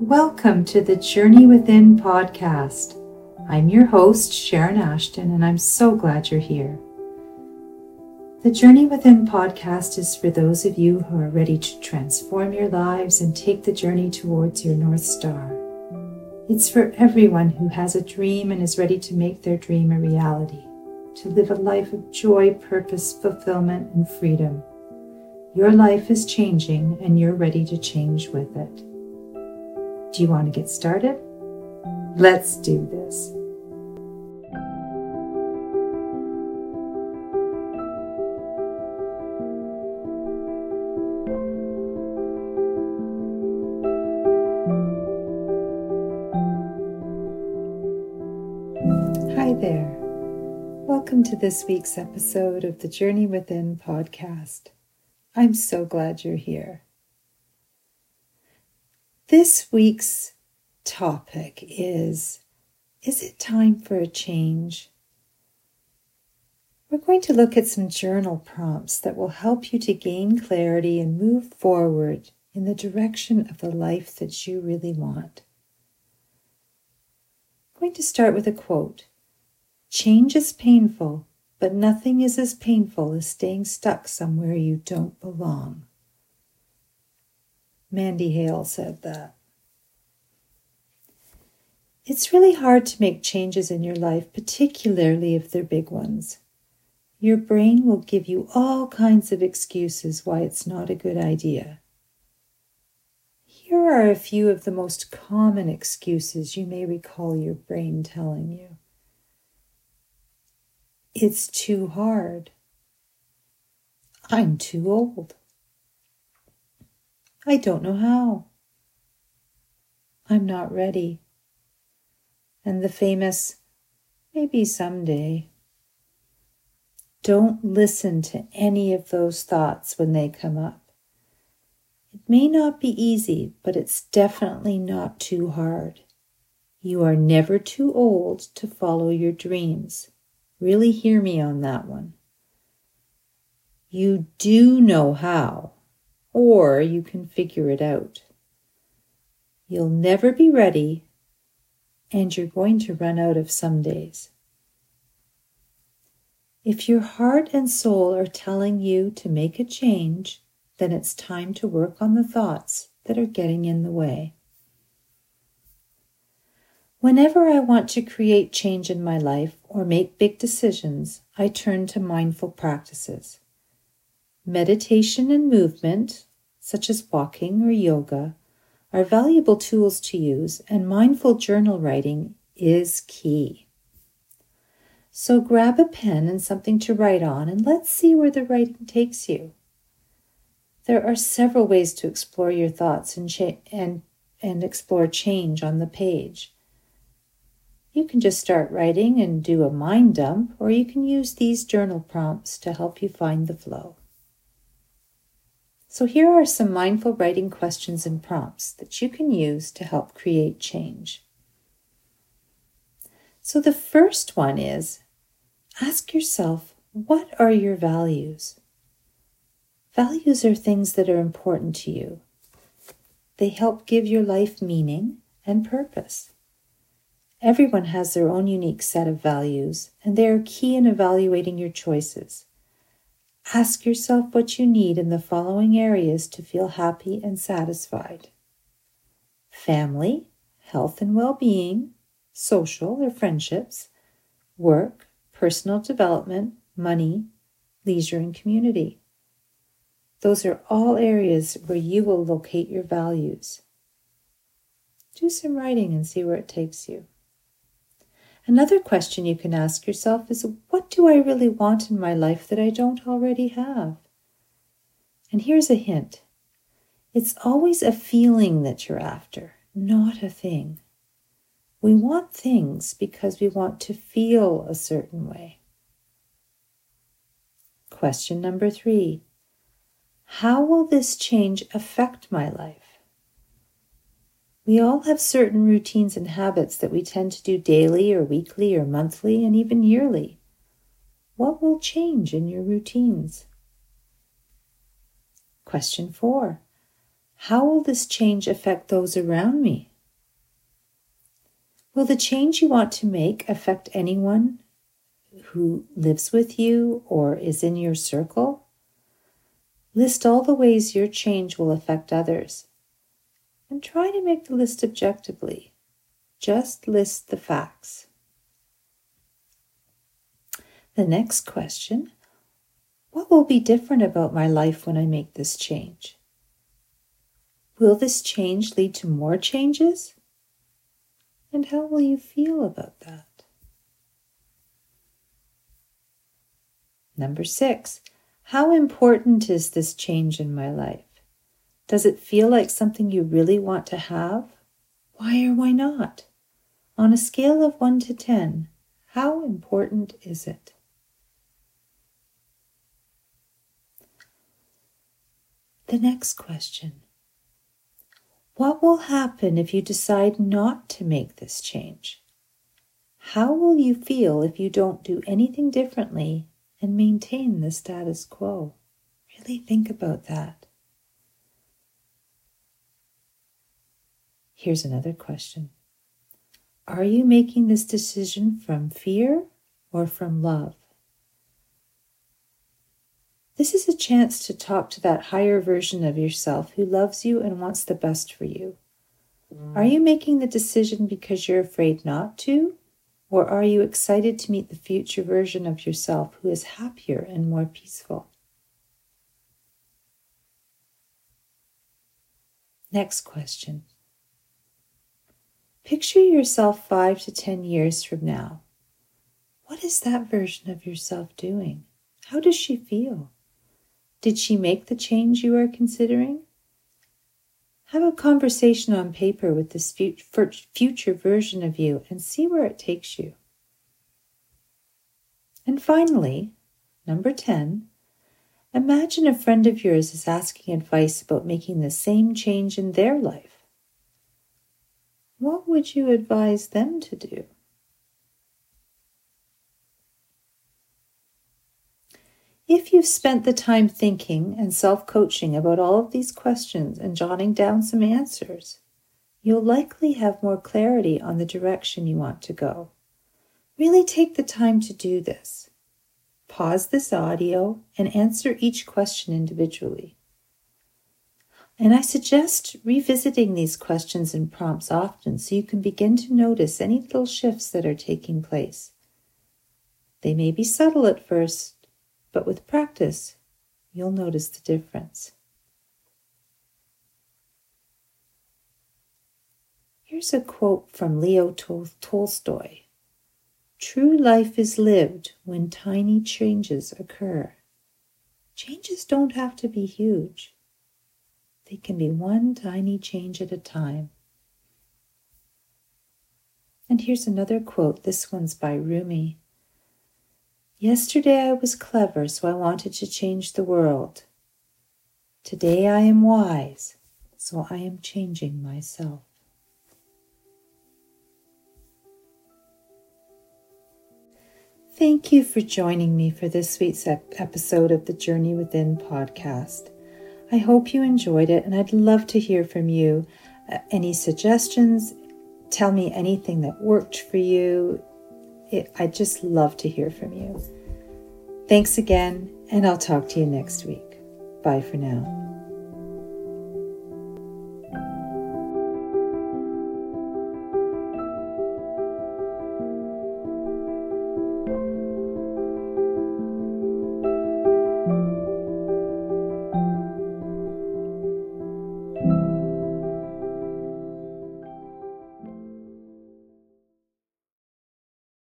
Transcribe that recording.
Welcome to the Journey Within podcast. I'm your host, Sharon Ashton, and I'm so glad you're here. The Journey Within podcast is for those of you who are ready to transform your lives and take the journey towards your North Star. It's for everyone who has a dream and is ready to make their dream a reality, to live a life of joy, purpose, fulfillment, and freedom. Your life is changing and you're ready to change with it. Do you want to get started? Let's do this. Hi there. Welcome to this week's episode of the Journey Within podcast. I'm so glad you're here. This week's topic is Is it time for a change? We're going to look at some journal prompts that will help you to gain clarity and move forward in the direction of the life that you really want. I'm going to start with a quote Change is painful, but nothing is as painful as staying stuck somewhere you don't belong. Mandy Hale said that. It's really hard to make changes in your life, particularly if they're big ones. Your brain will give you all kinds of excuses why it's not a good idea. Here are a few of the most common excuses you may recall your brain telling you. It's too hard. I'm too old. I don't know how. I'm not ready. And the famous, maybe someday. Don't listen to any of those thoughts when they come up. It may not be easy, but it's definitely not too hard. You are never too old to follow your dreams. Really hear me on that one. You do know how, or you can figure it out. You'll never be ready, and you're going to run out of some days. If your heart and soul are telling you to make a change, then it's time to work on the thoughts that are getting in the way. Whenever I want to create change in my life or make big decisions, I turn to mindful practices. Meditation and movement, such as walking or yoga, are valuable tools to use, and mindful journal writing is key. So grab a pen and something to write on, and let's see where the writing takes you. There are several ways to explore your thoughts and, cha- and, and explore change on the page. You can just start writing and do a mind dump, or you can use these journal prompts to help you find the flow. So, here are some mindful writing questions and prompts that you can use to help create change. So, the first one is ask yourself, what are your values? Values are things that are important to you. They help give your life meaning and purpose. Everyone has their own unique set of values, and they are key in evaluating your choices. Ask yourself what you need in the following areas to feel happy and satisfied family, health and well being, social or friendships, work, personal development, money, leisure, and community. Those are all areas where you will locate your values. Do some writing and see where it takes you. Another question you can ask yourself is what do I really want in my life that I don't already have? And here's a hint it's always a feeling that you're after, not a thing. We want things because we want to feel a certain way. Question number three how will this change affect my life? We all have certain routines and habits that we tend to do daily or weekly or monthly and even yearly. What will change in your routines? Question four How will this change affect those around me? Will the change you want to make affect anyone who lives with you or is in your circle? List all the ways your change will affect others and try to make the list objectively. Just list the facts. The next question What will be different about my life when I make this change? Will this change lead to more changes? And how will you feel about that? Number six, how important is this change in my life? Does it feel like something you really want to have? Why or why not? On a scale of 1 to 10, how important is it? The next question What will happen if you decide not to make this change? How will you feel if you don't do anything differently and maintain the status quo? Really think about that. Here's another question Are you making this decision from fear or from love? This is a chance to talk to that higher version of yourself who loves you and wants the best for you. Are you making the decision because you're afraid not to? Or are you excited to meet the future version of yourself who is happier and more peaceful? Next question Picture yourself five to 10 years from now. What is that version of yourself doing? How does she feel? Did she make the change you are considering? Have a conversation on paper with this future version of you and see where it takes you. And finally, number 10, imagine a friend of yours is asking advice about making the same change in their life would you advise them to do? If you've spent the time thinking and self coaching about all of these questions and jotting down some answers, you'll likely have more clarity on the direction you want to go. Really take the time to do this. Pause this audio and answer each question individually. And I suggest revisiting these questions and prompts often so you can begin to notice any little shifts that are taking place. They may be subtle at first, but with practice, you'll notice the difference. Here's a quote from Leo Tol- Tolstoy True life is lived when tiny changes occur. Changes don't have to be huge. They can be one tiny change at a time. And here's another quote. This one's by Rumi. Yesterday I was clever, so I wanted to change the world. Today I am wise, so I am changing myself. Thank you for joining me for this week's episode of the Journey Within podcast. I hope you enjoyed it, and I'd love to hear from you. Uh, any suggestions? Tell me anything that worked for you. It, I'd just love to hear from you. Thanks again, and I'll talk to you next week. Bye for now.